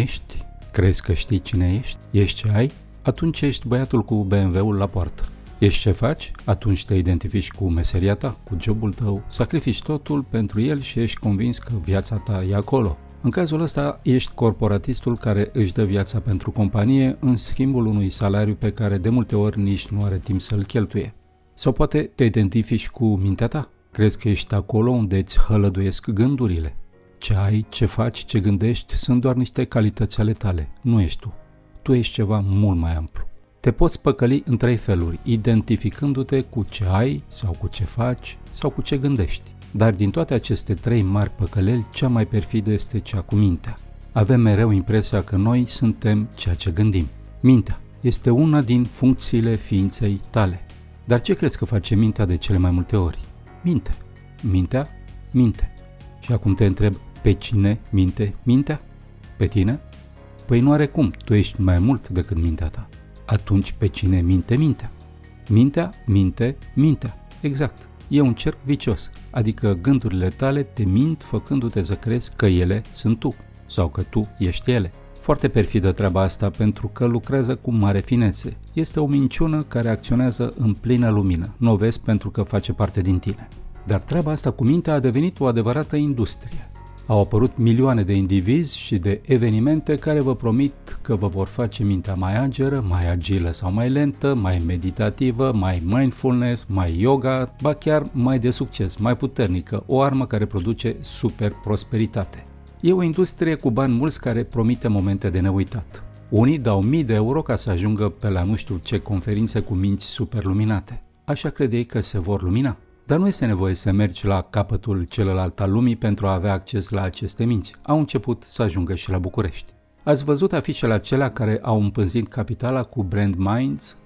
Ești? Crezi că știi cine ești? Ești ce ai? Atunci ești băiatul cu BMW-ul la poartă. Ești ce faci? Atunci te identifici cu meseria ta, cu jobul tău, sacrifici totul pentru el și ești convins că viața ta e acolo. În cazul ăsta, ești corporatistul care își dă viața pentru companie în schimbul unui salariu pe care de multe ori nici nu are timp să-l cheltuie. Sau poate te identifici cu mintea ta? Crezi că ești acolo unde îți hălăduiesc gândurile? Ce ai, ce faci, ce gândești sunt doar niște calități ale tale, nu ești tu. Tu ești ceva mult mai amplu. Te poți păcăli în trei feluri, identificându-te cu ce ai sau cu ce faci sau cu ce gândești. Dar din toate aceste trei mari păcăleli, cea mai perfidă este cea cu mintea. Avem mereu impresia că noi suntem ceea ce gândim. Mintea este una din funcțiile ființei tale. Dar ce crezi că face mintea de cele mai multe ori? Minte. Mintea? Minte. Și acum te întreb, pe cine minte mintea? Pe tine? Păi nu are cum, tu ești mai mult decât mintea ta. Atunci pe cine minte mintea? Mintea, minte, mintea. Exact. E un cerc vicios, adică gândurile tale te mint făcându-te să crezi că ele sunt tu sau că tu ești ele. Foarte perfidă treaba asta pentru că lucrează cu mare finețe. Este o minciună care acționează în plină lumină. Nu o vezi pentru că face parte din tine. Dar treaba asta cu mintea a devenit o adevărată industrie. Au apărut milioane de indivizi și de evenimente care vă promit că vă vor face mintea mai ageră, mai agilă sau mai lentă, mai meditativă, mai mindfulness, mai yoga, ba chiar mai de succes, mai puternică, o armă care produce super prosperitate. E o industrie cu bani mulți care promite momente de neuitat. Unii dau mii de euro ca să ajungă pe la nu știu ce conferințe cu minți superluminate. Așa credeai că se vor lumina? Dar nu este nevoie să mergi la capătul celălalt al lumii pentru a avea acces la aceste minți. Au început să ajungă și la București. Ați văzut afișele acelea care au împânzit capitala cu Brand Minds?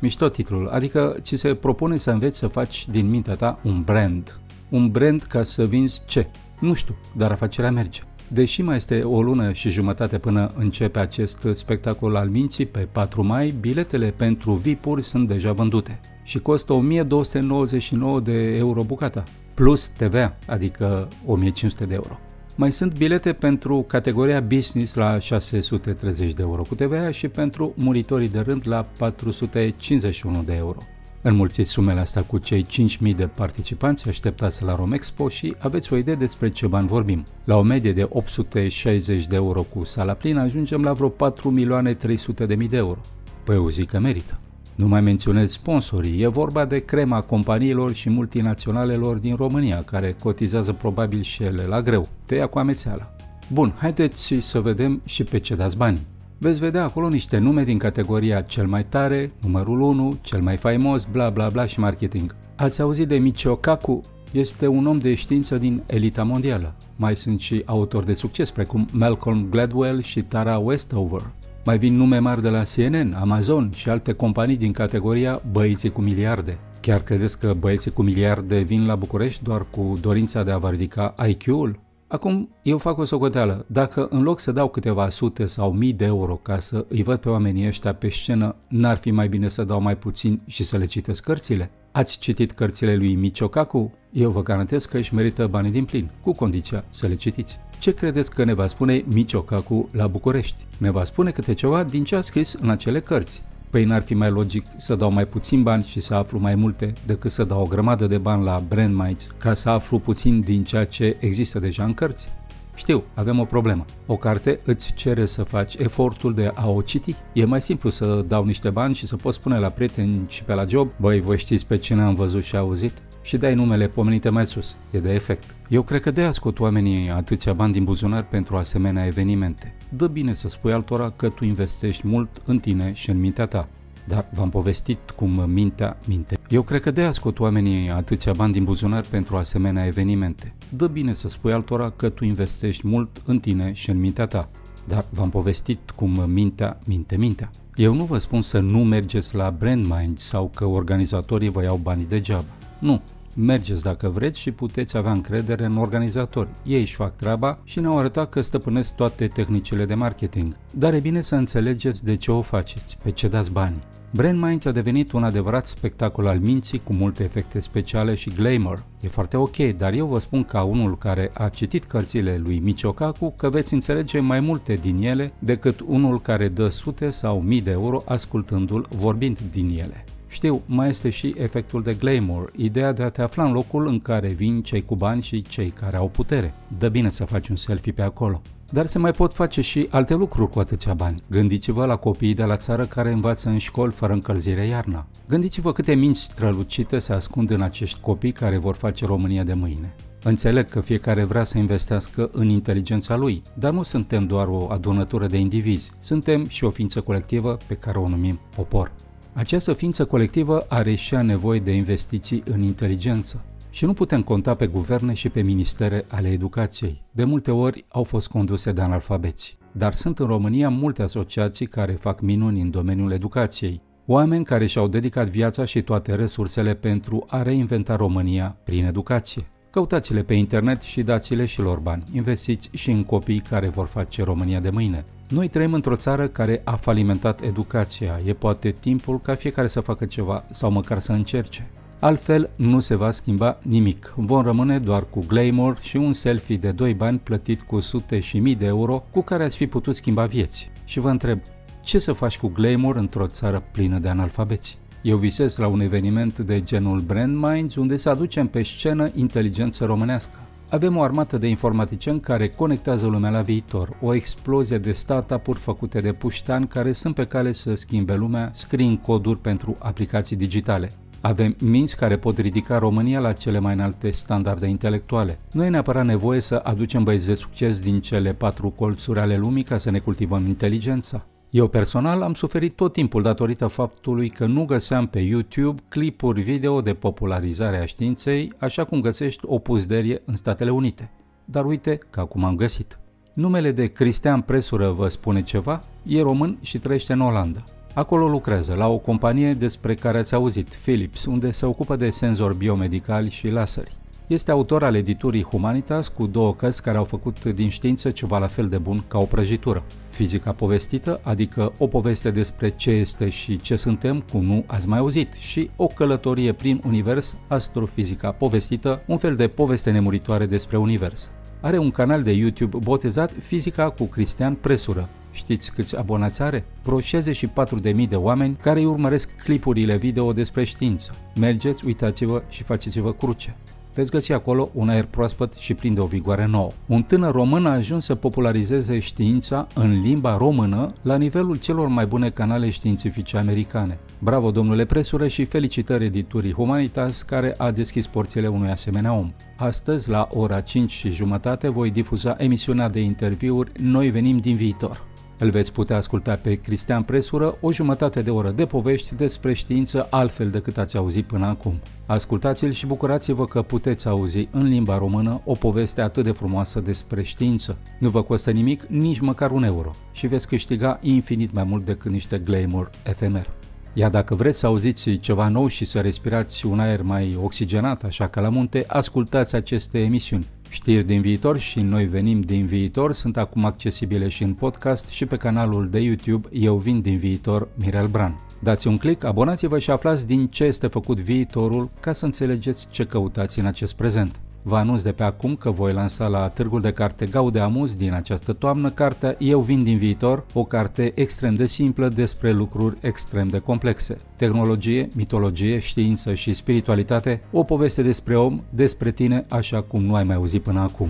Mișto titlul, adică ți se propune să înveți să faci din mintea ta un brand. Un brand ca să vinzi ce? Nu știu, dar afacerea merge. Deși mai este o lună și jumătate până începe acest spectacol al minții, pe 4 mai, biletele pentru VIP-uri sunt deja vândute și costă 1299 de euro bucata, plus TVA, adică 1500 de euro. Mai sunt bilete pentru categoria business la 630 de euro cu TVA și pentru muritorii de rând la 451 de euro. Înmulțiți sumele astea cu cei 5.000 de participanți așteptați la Romexpo și aveți o idee despre ce bani vorbim. La o medie de 860 de euro cu sala plină ajungem la vreo 4.300.000 de euro. Păi eu zic că merită. Nu mai menționez sponsorii, e vorba de crema companiilor și multinaționalelor din România, care cotizează probabil și ele la greu. Te ia cu amețeala. Bun, haideți să vedem și pe ce dați bani. Veți vedea acolo niște nume din categoria cel mai tare, numărul 1, cel mai faimos, bla bla bla și marketing. Ați auzit de Michio Kaku? Este un om de știință din elita mondială. Mai sunt și autori de succes precum Malcolm Gladwell și Tara Westover. Mai vin nume mari de la CNN, Amazon și alte companii din categoria băieții cu miliarde. Chiar credeți că băieții cu miliarde vin la București doar cu dorința de a vă ridica IQ-ul? Acum, eu fac o socoteală. Dacă în loc să dau câteva sute sau mii de euro ca să îi văd pe oamenii ăștia pe scenă, n-ar fi mai bine să dau mai puțin și să le citesc cărțile? Ați citit cărțile lui Michio Kaku? Eu vă garantez că își merită banii din plin, cu condiția să le citiți. Ce credeți că ne va spune Michio Kaku la București? Ne va spune câte ceva din ce a scris în acele cărți. Păi n-ar fi mai logic să dau mai puțin bani și să aflu mai multe decât să dau o grămadă de bani la Brand Minds ca să aflu puțin din ceea ce există deja în cărți? Știu, avem o problemă. O carte îți cere să faci efortul de a o citi. E mai simplu să dau niște bani și să pot spune la prieteni și pe la job, băi, voi știți pe cine am văzut și auzit? Și dai numele pomenite mai sus. E de efect. Eu cred că de scot oamenii atâția bani din buzunar pentru asemenea evenimente. Dă bine să spui altora că tu investești mult în tine și în mintea ta. Dar v-am povestit cum mintea minte. Eu cred că de scot oamenii atâția bani din buzunar pentru asemenea evenimente. Dă bine să spui altora că tu investești mult în tine și în mintea ta. Dar v-am povestit cum mintea minte mintea. Eu nu vă spun să nu mergeți la Brandmind sau că organizatorii vă iau banii degeaba. Nu, Mergeți dacă vreți și puteți avea încredere în organizatori. Ei își fac treaba și ne-au arătat că stăpânesc toate tehnicile de marketing. Dar e bine să înțelegeți de ce o faceți, pe ce dați banii. Brand Minds a devenit un adevărat spectacol al minții cu multe efecte speciale și glamour. E foarte ok, dar eu vă spun ca unul care a citit cărțile lui Michio Kaku că veți înțelege mai multe din ele decât unul care dă sute sau mii de euro ascultându-l vorbind din ele. Știu, mai este și efectul de glamour, ideea de a te afla în locul în care vin cei cu bani și cei care au putere. Dă bine să faci un selfie pe acolo. Dar se mai pot face și alte lucruri cu atâția bani. Gândiți-vă la copiii de la țară care învață în școli fără încălzire iarna. Gândiți-vă câte minți strălucite se ascund în acești copii care vor face România de mâine. Înțeleg că fiecare vrea să investească în inteligența lui, dar nu suntem doar o adunătură de indivizi, suntem și o ființă colectivă pe care o numim popor. Această ființă colectivă are și ea nevoie de investiții în inteligență. Și nu putem conta pe guverne și pe ministere ale educației. De multe ori au fost conduse de analfabeți. Dar sunt în România multe asociații care fac minuni în domeniul educației. Oameni care și-au dedicat viața și toate resursele pentru a reinventa România prin educație. Căutați-le pe internet și dați-le și lor bani. Investiți și în copii care vor face România de mâine. Noi trăim într-o țară care a falimentat educația. E poate timpul ca fiecare să facă ceva sau măcar să încerce. Altfel, nu se va schimba nimic. Vom rămâne doar cu glamour și un selfie de 2 bani plătit cu sute și mii de euro cu care ați fi putut schimba vieți. Și vă întreb, ce să faci cu glamour într-o țară plină de analfabeți? Eu visez la un eveniment de genul Brand Minds unde să aducem pe scenă inteligență românească. Avem o armată de informaticieni care conectează lumea la viitor, o explozie de startup-uri făcute de puștani care sunt pe cale să schimbe lumea, scriind coduri pentru aplicații digitale. Avem minți care pot ridica România la cele mai înalte standarde intelectuale. Nu e neapărat nevoie să aducem băieți de succes din cele patru colțuri ale lumii ca să ne cultivăm inteligența. Eu personal am suferit tot timpul datorită faptului că nu găseam pe YouTube clipuri video de popularizare a științei, așa cum găsești o puzderie în Statele Unite. Dar uite că acum am găsit. Numele de Cristian Presură vă spune ceva? E român și trăiește în Olanda. Acolo lucrează la o companie despre care ați auzit, Philips, unde se ocupă de senzori biomedicali și laseri. Este autor al editurii Humanitas cu două cărți care au făcut din știință ceva la fel de bun ca o prăjitură. Fizica povestită, adică o poveste despre ce este și ce suntem, cum nu ați mai auzit, și o călătorie prin univers, astrofizica povestită, un fel de poveste nemuritoare despre univers. Are un canal de YouTube botezat Fizica cu Cristian Presură. Știți câți abonați are? Vreo 64.000 de oameni care îi urmăresc clipurile video despre știință. Mergeți, uitați-vă și faceți-vă cruce veți găsi acolo un aer proaspăt și plin de o vigoare nouă. Un tânăr român a ajuns să popularizeze știința în limba română la nivelul celor mai bune canale științifice americane. Bravo domnule Presură și felicitări editurii Humanitas care a deschis porțile unui asemenea om. Astăzi, la ora 5 și jumătate, voi difuza emisiunea de interviuri Noi venim din viitor. Îl veți putea asculta pe Cristian Presură o jumătate de oră de povești despre știință altfel decât ați auzit până acum. Ascultați-l și bucurați-vă că puteți auzi în limba română o poveste atât de frumoasă despre știință. Nu vă costă nimic, nici măcar un euro și veți câștiga infinit mai mult decât niște glamour efemer. Iar dacă vreți să auziți ceva nou și să respirați un aer mai oxigenat, așa ca la munte, ascultați aceste emisiuni. Știri din viitor și Noi venim din viitor sunt acum accesibile și în podcast și pe canalul de YouTube Eu vin din viitor Mirel Bran. Dați un click, abonați-vă și aflați din ce este făcut viitorul ca să înțelegeți ce căutați în acest prezent. Vă anunț de pe acum că voi lansa la Târgul de Carte Gaude Amuz din această toamnă cartea Eu vin din viitor, o carte extrem de simplă despre lucruri extrem de complexe. Tehnologie, mitologie, știință și spiritualitate, o poveste despre om, despre tine, așa cum nu ai mai auzit până acum.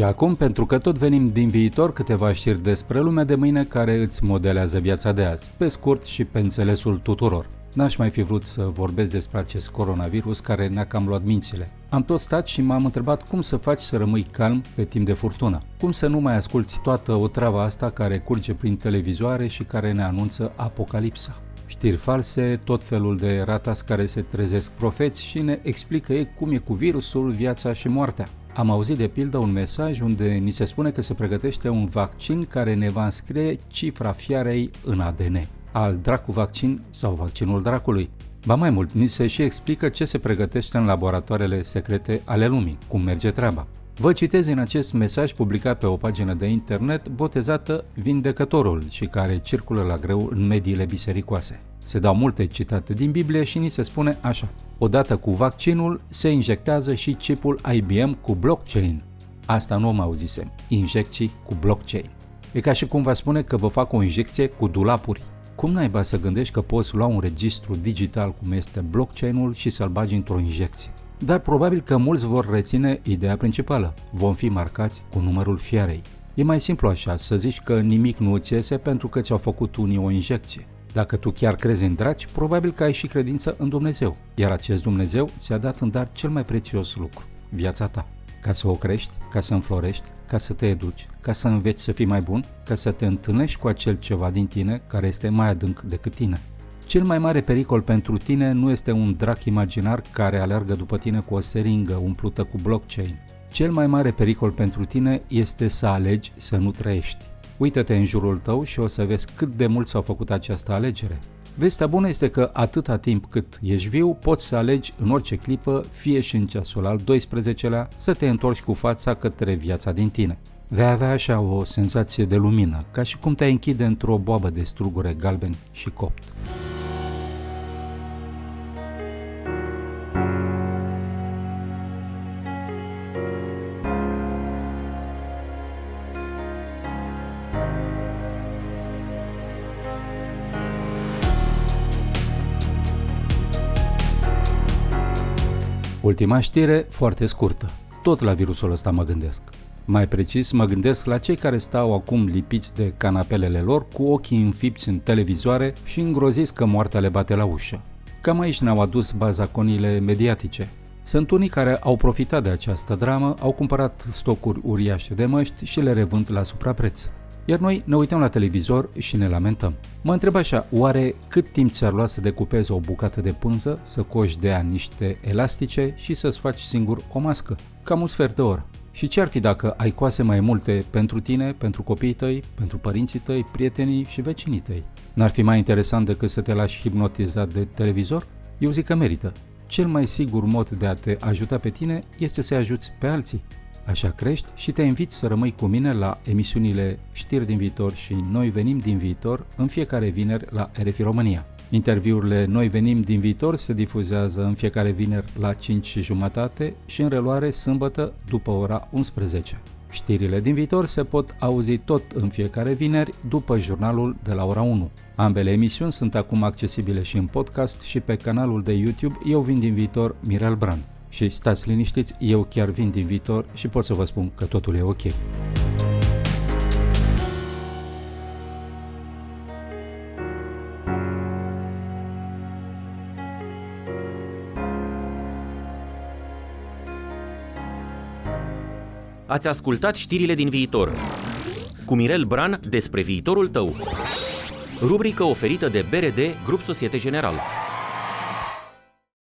Și acum, pentru că tot venim din viitor, câteva știri despre lumea de mâine care îți modelează viața de azi, pe scurt și pe înțelesul tuturor. N-aș mai fi vrut să vorbesc despre acest coronavirus care ne-a cam luat mințile. Am tot stat și m-am întrebat cum să faci să rămâi calm pe timp de furtună. Cum să nu mai asculti toată o travă asta care curge prin televizoare și care ne anunță apocalipsa. Știri false, tot felul de ratas care se trezesc profeți și ne explică ei cum e cu virusul, viața și moartea. Am auzit de pildă un mesaj unde ni se spune că se pregătește un vaccin care ne va înscrie cifra fiarei în ADN. Al dracu vaccin sau vaccinul dracului. Ba mai mult, ni se și explică ce se pregătește în laboratoarele secrete ale lumii, cum merge treaba. Vă citez în acest mesaj publicat pe o pagină de internet botezată Vindecătorul și care circulă la greu în mediile bisericoase. Se dau multe citate din Biblie și ni se spune așa. Odată cu vaccinul se injectează și chipul IBM cu blockchain. Asta nu mă auzisem. Injecții cu blockchain. E ca și cum vă spune că vă fac o injecție cu dulapuri. Cum naiba să gândești că poți lua un registru digital cum este blockchain-ul și să-l bagi într-o injecție? Dar probabil că mulți vor reține ideea principală. Vom fi marcați cu numărul fiarei. E mai simplu așa, să zici că nimic nu îți iese pentru că ți-au făcut unii o injecție. Dacă tu chiar crezi în draci, probabil că ai și credință în Dumnezeu, iar acest Dumnezeu ți-a dat în dar cel mai prețios lucru, viața ta. Ca să o crești, ca să înflorești, ca să te educi, ca să înveți să fii mai bun, ca să te întâlnești cu acel ceva din tine care este mai adânc decât tine. Cel mai mare pericol pentru tine nu este un drac imaginar care alergă după tine cu o seringă umplută cu blockchain. Cel mai mare pericol pentru tine este să alegi să nu trăiești. Uită-te în jurul tău și o să vezi cât de mult s-au făcut această alegere. Vestea bună este că atâta timp cât ești viu, poți să alegi în orice clipă, fie și în ceasul al 12-lea, să te întorci cu fața către viața din tine. Vei avea așa o senzație de lumină, ca și cum te-ai închide într-o boabă de strugure galbeni și copt. Ultima știre, foarte scurtă. Tot la virusul ăsta mă gândesc. Mai precis, mă gândesc la cei care stau acum lipiți de canapelele lor, cu ochii înfipți în televizoare și îngroziți că moartea le bate la ușă. Cam aici ne-au adus bazaconile mediatice. Sunt unii care au profitat de această dramă, au cumpărat stocuri uriașe de măști și le revând la suprapreț iar noi ne uităm la televizor și ne lamentăm. Mă întreb așa, oare cât timp ți-ar lua să decupezi o bucată de pânză, să coși de ea niște elastice și să-ți faci singur o mască? Cam un sfert de oră. Și ce ar fi dacă ai coase mai multe pentru tine, pentru copiii tăi, pentru părinții tăi, prietenii și vecinii tăi? N-ar fi mai interesant decât să te lași hipnotizat de televizor? Eu zic că merită. Cel mai sigur mod de a te ajuta pe tine este să-i ajuți pe alții. Așa crești și te invit să rămâi cu mine la emisiunile Știri din viitor și Noi venim din viitor în fiecare vineri la RFI România. Interviurile Noi venim din viitor se difuzează în fiecare vineri la 5 și jumătate și în reluare sâmbătă după ora 11. Știrile din viitor se pot auzi tot în fiecare vineri după jurnalul de la ora 1. Ambele emisiuni sunt acum accesibile și în podcast și pe canalul de YouTube Eu vin din viitor Mirel Bran. Și stați liniștiți, eu chiar vin din viitor și pot să vă spun că totul e ok. Ați ascultat știrile din viitor. Cu Mirel Bran despre viitorul tău. Rubrică oferită de BRD Grup Societe General.